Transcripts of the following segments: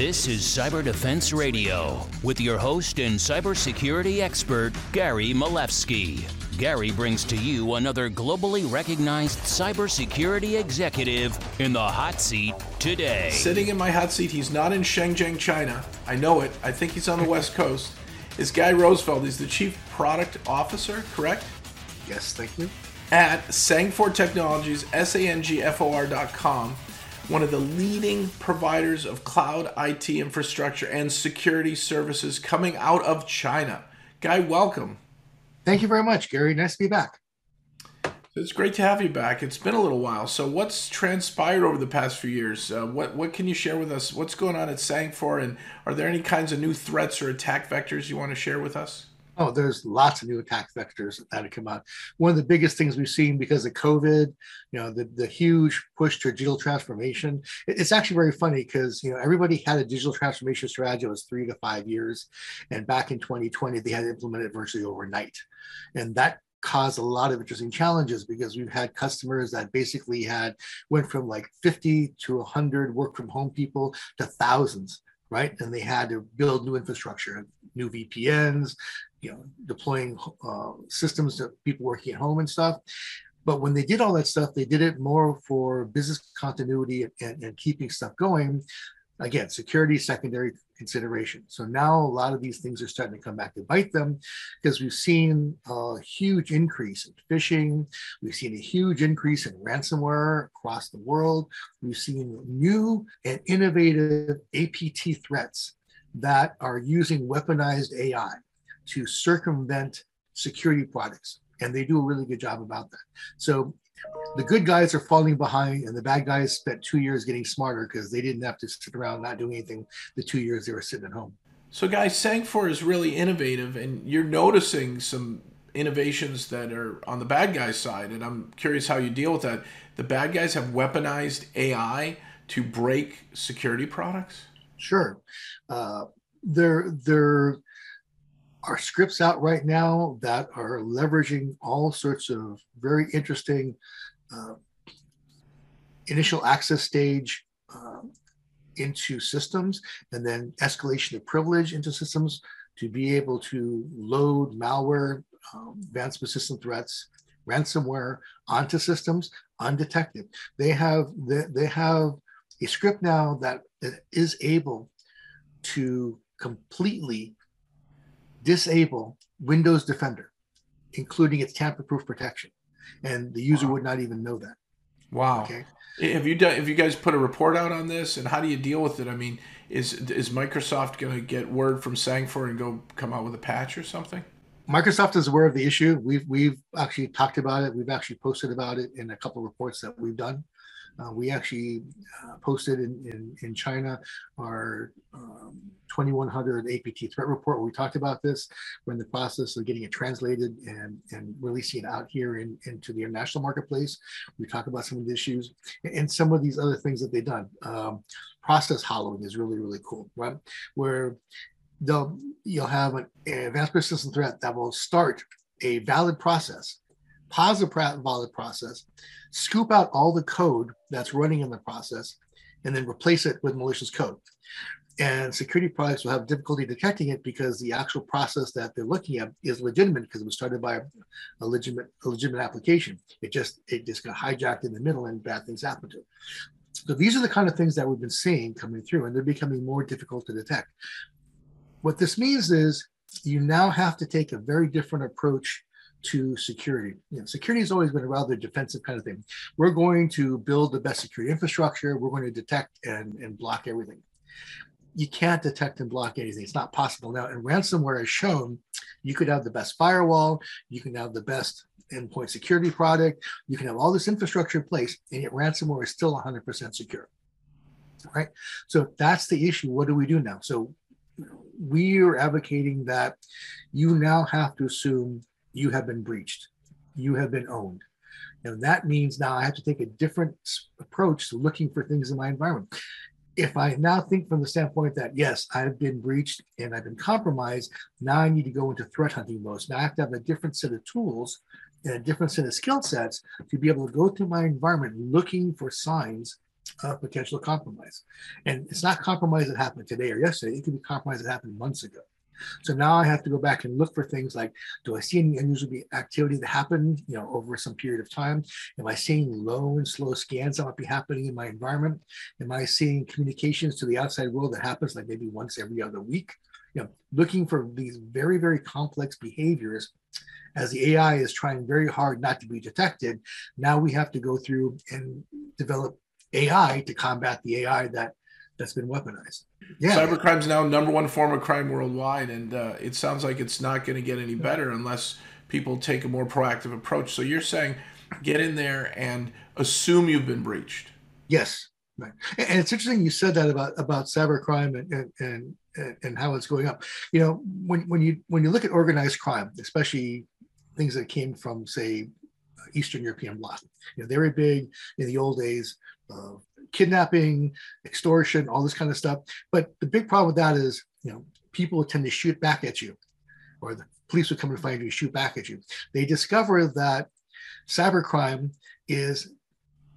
This is Cyber Defense Radio with your host and cybersecurity expert, Gary Miliefsky. Gary brings to you another globally recognized cybersecurity executive in the hot seat today. Sitting in my hot seat, he's not in Shenzhen, China. I know it. I think he's on the West Coast. Is Guy Rosefelt. He's the Chief Product Officer, correct? Yes, thank you. At Sangfor Technologies, S-A-N-G-F-O-R.com one of the leading providers of cloud IT infrastructure and security services coming out of China. Guy, welcome. Thank you very much, Gary. Nice to be back. It's great to have you back. It's been a little while. So, what's transpired over the past few years? Uh, what what can you share with us? What's going on at Sangfor, and are there any kinds of new threats or attack vectors you want to share with us? Oh, there's lots of new attack vectors that have come out. One of the biggest things we've seen because of COVID, you know, the, the huge push to digital transformation. It's actually very funny because, you know, everybody had a digital transformation strategy that was three to five years. And back in 2020, they had to implement it virtually overnight. And that caused a lot of interesting challenges because we've had customers that basically had went from like 50 to 100 work from home people to thousands right? And they had to build new infrastructure, new VPNs, you know, deploying uh, systems to people working at home and stuff. But when they did all that stuff, they did it more for business continuity and, and keeping stuff going. Again, security secondary consideration. So now a lot of these things are starting to come back to bite them because we've seen a huge increase in phishing. We've seen a huge increase in ransomware across the world. We've seen new and innovative APT threats that are using weaponized AI to circumvent security products. And they do a really good job about that. So the good guys are falling behind, and the bad guys spent two years getting smarter because they didn't have to sit around not doing anything the two years they were sitting at home. So, guys, Sangfor is really innovative, and you're noticing some innovations that are on the bad guys' side. And I'm curious how you deal with that. The bad guys have weaponized AI to break security products. Sure, uh, they're they're are scripts out right now that are leveraging all sorts of very interesting uh, initial access stage uh, into systems and then escalation of privilege into systems to be able to load malware, um, advanced persistent threats, ransomware onto systems undetected. They have they, they have a script now that, that is able to completely disable Windows Defender, including its tamper-proof protection, and the user wow. would not even know that. Wow. Okay. Have you done? Have you guys put a report out on this, and how do you deal with it? I mean, is is Microsoft going to get word from Sangfor and go come out with a patch or something? Microsoft is aware of the issue. We've we've actually talked about it. We've actually posted about it in a couple of reports that we've done. Uh, we actually uh, posted in, in, in, China our um, 2100 APT threat report where we talked about this. We're in the process of getting it translated and, and releasing it out here in, into the international marketplace. We talk about some of the issues and some of these other things that they've done. Um, process hollowing is really, really cool, right? Where they'll, you'll have an advanced persistent threat that will start a valid process, pause a valid process, scoop out all the code that's running in the process, and then replace it with malicious code. And security products will have difficulty detecting it because the actual process that they're looking at is legitimate because it was started by a legitimate, a legitimate application. It just it just got hijacked in the middle and bad things happen to it. So these are the kind of things that we've been seeing coming through, and they're becoming more difficult to detect. What this means is you now have to take a very different approach to security. You know, security has always been a rather defensive kind of thing. We're going to build the best security infrastructure. We're going to detect and, and block everything. You can't detect and block anything. It's not possible now. And ransomware has shown you could have the best firewall, you can have the best endpoint security product, you can have all this infrastructure in place, and yet ransomware is still 100% secure. Right. So that's the issue. What do we do now? So we are advocating that you now have to assume you have been breached, you have been owned. And that means now I have to take a different approach to looking for things in my environment. If I now think from the standpoint that, yes, I've been breached and I've been compromised, now I need to go into threat hunting mode. Now I have to have a different set of tools and a different set of skill sets to be able to go through my environment looking for signs of potential compromise. And it's not compromise that happened today or yesterday. It could be compromise that happened months ago. So now I have to go back and look for things like, do I see any unusual activity that happened, you know, over some period of time? Am I seeing low and slow scans that might be happening in my environment? Am I seeing communications to the outside world that happens like maybe once every other week? You know, looking for these very, very complex behaviors as the AI is trying very hard not to be detected. Now we have to go through and develop AI to combat the AI that that's been weaponized. Yeah, cybercrime is now number one form of crime worldwide, and uh, it sounds like it's not going to get any better unless people take a more proactive approach. So you're saying, get in there and assume you've been breached. Yes, right. And it's interesting you said that about about cybercrime and and and, and how it's going up. You know, when when you when you look at organized crime, especially things that came from say Eastern European bloc. You know, they were big in the old days of kidnapping, extortion, all this kind of stuff. But the big problem with that is, you know, people tend to shoot back at you, or the police would come and find you shoot back at you. They discover that cybercrime is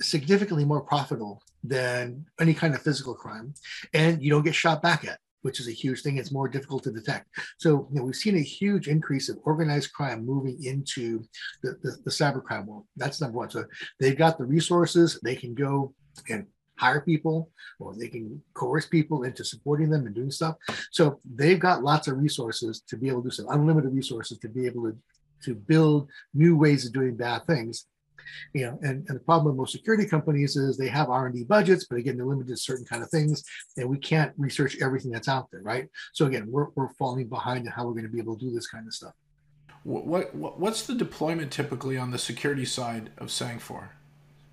significantly more profitable than any kind of physical crime, and you don't get shot back at which is a huge thing. It's more difficult to detect. So you know, we've seen a huge increase of organized crime moving into the, the, the cybercrime world. That's number one. So they've got the resources. They can go and hire people or they can coerce people into supporting them and doing stuff. So they've got lots of resources to be able to do some unlimited resources to be able to, to build new ways of doing bad things you know and, and the problem with most security companies is they have r&d budgets but again they're limited to certain kind of things and we can't research everything that's out there right so again we're, we're falling behind in how we're going to be able to do this kind of stuff what, what what's the deployment typically on the security side of Sangfor?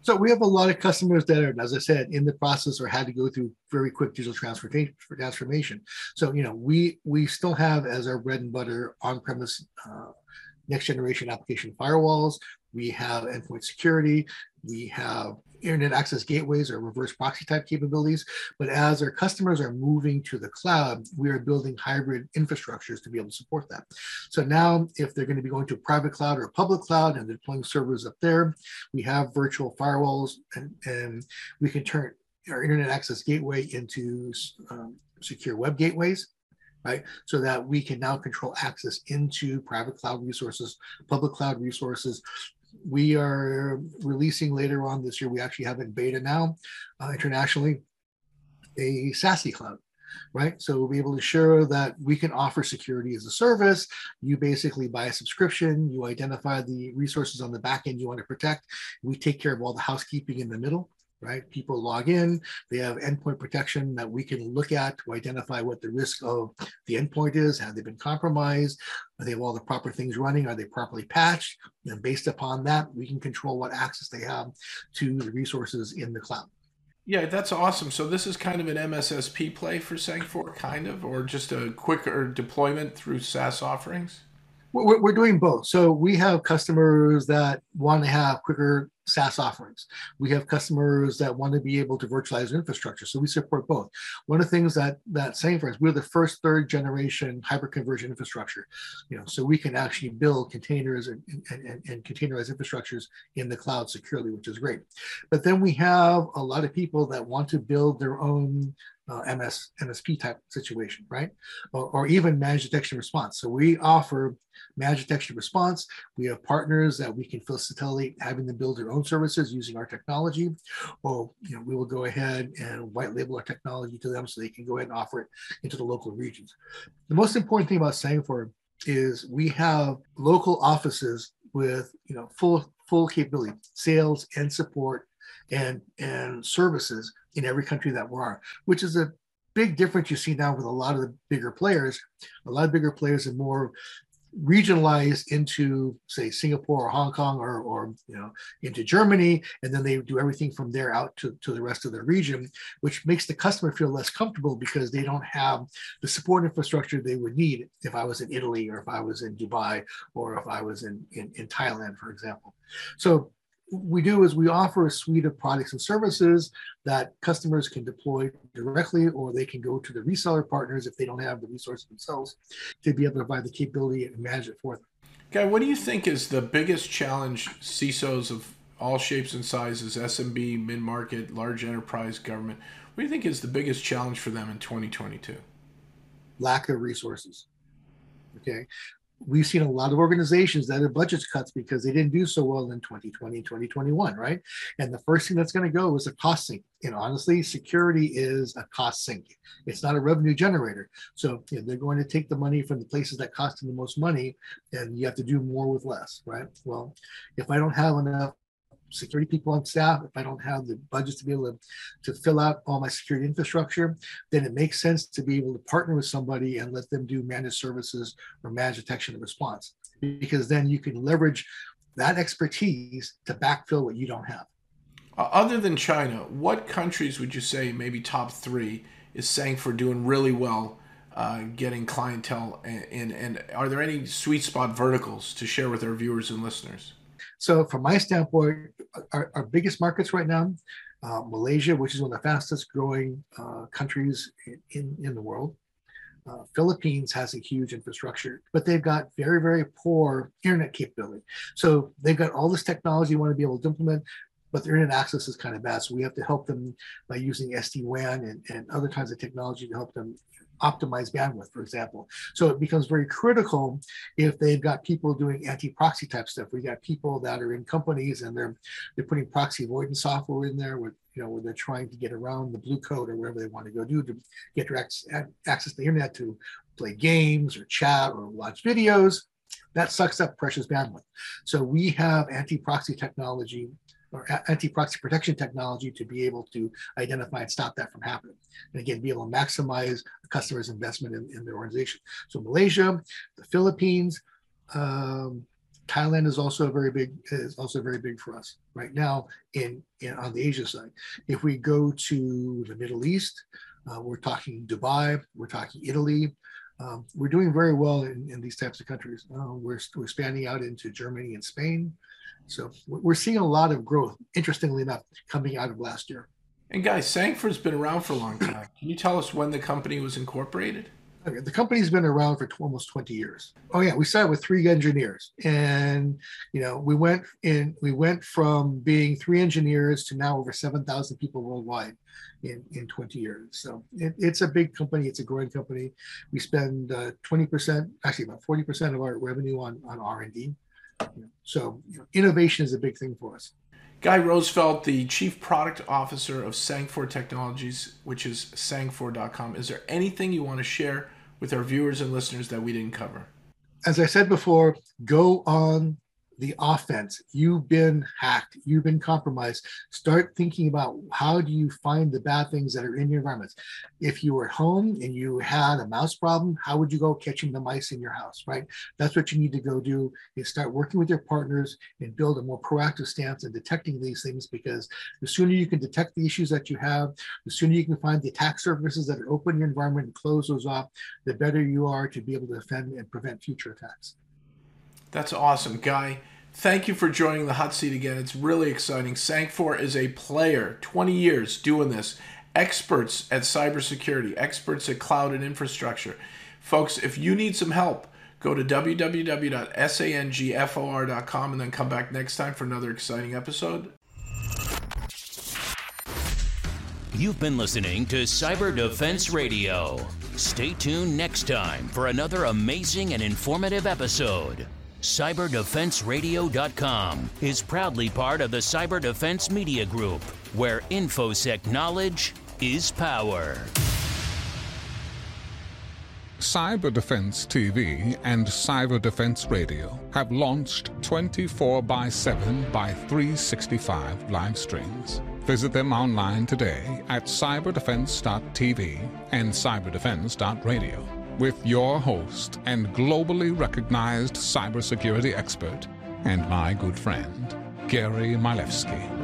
So we have a lot of customers that are, as I said, in the process or had to go through very quick digital transformation. So you know, we we still have as our bread and butter on-premise uh, next generation application firewalls we have endpoint security, we have internet access gateways or reverse proxy type capabilities. But as our customers are moving to the cloud, we are building hybrid infrastructures to be able to support that. So now, if they're going to be going to a private cloud or a public cloud and they're deploying servers up there, we have virtual firewalls and, and we can turn our internet access gateway into um, secure web gateways right? So that we can now control access into private cloud resources, public cloud resources, we are releasing later on this year. We actually have in beta now uh, internationally a SASE cloud, right? So we'll be able to show that we can offer security as a service. You basically buy a subscription, you identify the resources on the back end you want to protect. We take care of all the housekeeping in the middle right? People log in, they have endpoint protection that we can look at to identify what the risk of the endpoint is. Have they been compromised? Are they have all the proper things running? Are they properly patched? And based upon that, we can control what access they have to the resources in the cloud. Yeah, that's awesome. So this is kind of an MSSP play for Sangfor, kind of, or just a quicker deployment through SaaS offerings? We're, we're doing both. So we have customers that want to have quicker SaaS offerings. We have customers that want to be able to virtualize infrastructure. So we support both. One of the things that that Sangfor is we're the first third generation hyperconverged infrastructure. You know, so we can actually build containers and, and, and, and containerized infrastructures in the cloud securely, which is great. But then we have a lot of people that want to build their own uh, MS MSP type situation, right? Or, or, even managed detection response. So we offer managed detection response. We have partners that we can facilitate having them build their own services using our technology, or you know we will go ahead and white label our technology to them so they can go ahead and offer it into the local regions. The most important thing about Sangfor is we have local offices with you know full full capability, sales and support and and services in every country that we are, which is a big difference you see now with a lot of the bigger players. A lot of bigger players are more regionalized into say Singapore or Hong Kong or, or you know into Germany and then they do everything from there out to, to the rest of the region which makes the customer feel less comfortable because they don't have the support infrastructure they would need if I was in Italy or if I was in Dubai or if I was in, in, in Thailand for example so we do is we offer a suite of products and services that customers can deploy directly or they can go to the reseller partners if they don't have the resources themselves to be able to provide the capability and manage it for them. Guy, what do you think is the biggest challenge CISOs of all shapes and sizes, SMB, mid market, large enterprise, government. What do you think is the biggest challenge for them in 2022? Lack of resources. Okay we've seen a lot of organizations that have budget cuts because they didn't do so well in 2020 and 2021 right? And the first thing that's going to go is a cost sink. And honestly security is a cost sink. It's not a revenue generator. So you know, they're going to take the money from the places that cost them the most money and you have to do more with less right? Well if i don't have enough security people on staff, if I don't have the budgets to be able to, to fill out all my security infrastructure, then it makes sense to be able to partner with somebody and let them do managed services or managed detection and response. Because then you can leverage that expertise to backfill what you don't have. Other than China, what countries would you say, maybe top three, is saying Sangfor doing really well uh, getting clientele in? And are there any sweet spot verticals to share with our viewers and listeners? So, from my standpoint, our, our biggest markets right now, uh, Malaysia, which is one of the fastest growing uh, countries in, in the world. Uh, Philippines has a huge infrastructure, but they've got very, very poor internet capability. So they've got all this technology you want to be able to implement, but their internet access is kind of bad. So we have to help them by using SD-WAN and, and other kinds of technology to help them optimize bandwidth, for example. So it becomes very critical if they've got people doing anti-proxy type stuff. We got people that are in companies and they're they're putting proxy avoidance software in there with you know where they're trying to get around the blue code or wherever they want to go do to get direct access to the internet to play games or chat or watch videos. That sucks up precious bandwidth. So we have anti-proxy technology or anti-proxy protection technology to be able to identify and stop that from happening. And again, be able to maximize the customer's investment in, in their organization. So Malaysia, the Philippines, um, Thailand is also very big is also very big for us right now in, in on the Asia side. If we go to the Middle East, uh, we're talking Dubai, we're talking Italy. Um, we're doing very well in, in these types of countries. Uh, we're, we're expanding out into Germany and Spain. So we're seeing a lot of growth, interestingly enough, coming out of last year. And guys, Sangfor's been around for a long time. Can you tell us when the company was incorporated? Okay, the company's been around for almost 20 years. Oh yeah, we started with three engineers, and you know we went in. We went from being three engineers to now over 7,000 people worldwide in in 20 years. So it, it's a big company. It's a growing company. We spend uh, 20%, actually about 40% of our revenue on on R and D. So innovation is a big thing for us. Guy Rosefelt, the Chief Product Officer of Sangfor Technologies, which is sangfor.com. Is there anything you want to share with our viewers and listeners that we didn't cover? As I said before, go on the offense. You've been hacked. You've been compromised. Start thinking about how do you find the bad things that are in your environments. If you were at home and you had a mouse problem, how would you go catching the mice in your house, right? That's what you need to go do is start working with your partners and build a more proactive stance in detecting these things because the sooner you can detect the issues that you have, the sooner you can find the attack surfaces that are open in your environment and close those off, the better you are to be able to defend and prevent future attacks. That's awesome, Guy. Thank you for joining the hot seat again. It's really exciting. Sangfor is a player, 20 years doing this. Experts at cybersecurity, experts at cloud and infrastructure. Folks, if you need some help, go to www.sangfor.com and then come back next time for another exciting episode. You've been listening to Cyber Defense Radio. Stay tuned next time for another amazing and informative episode. CyberDefenseRadio.com is proudly part of the Cyber Defense Media Group, where InfoSec knowledge is power. Cyber Defense TV and Cyber Defense Radio have launched 24 by 7 by 365 live streams. Visit them online today at cyberdefense.tv and cyberdefense.radio with your host and globally recognized cybersecurity expert and my good friend, Gary Miliefsky.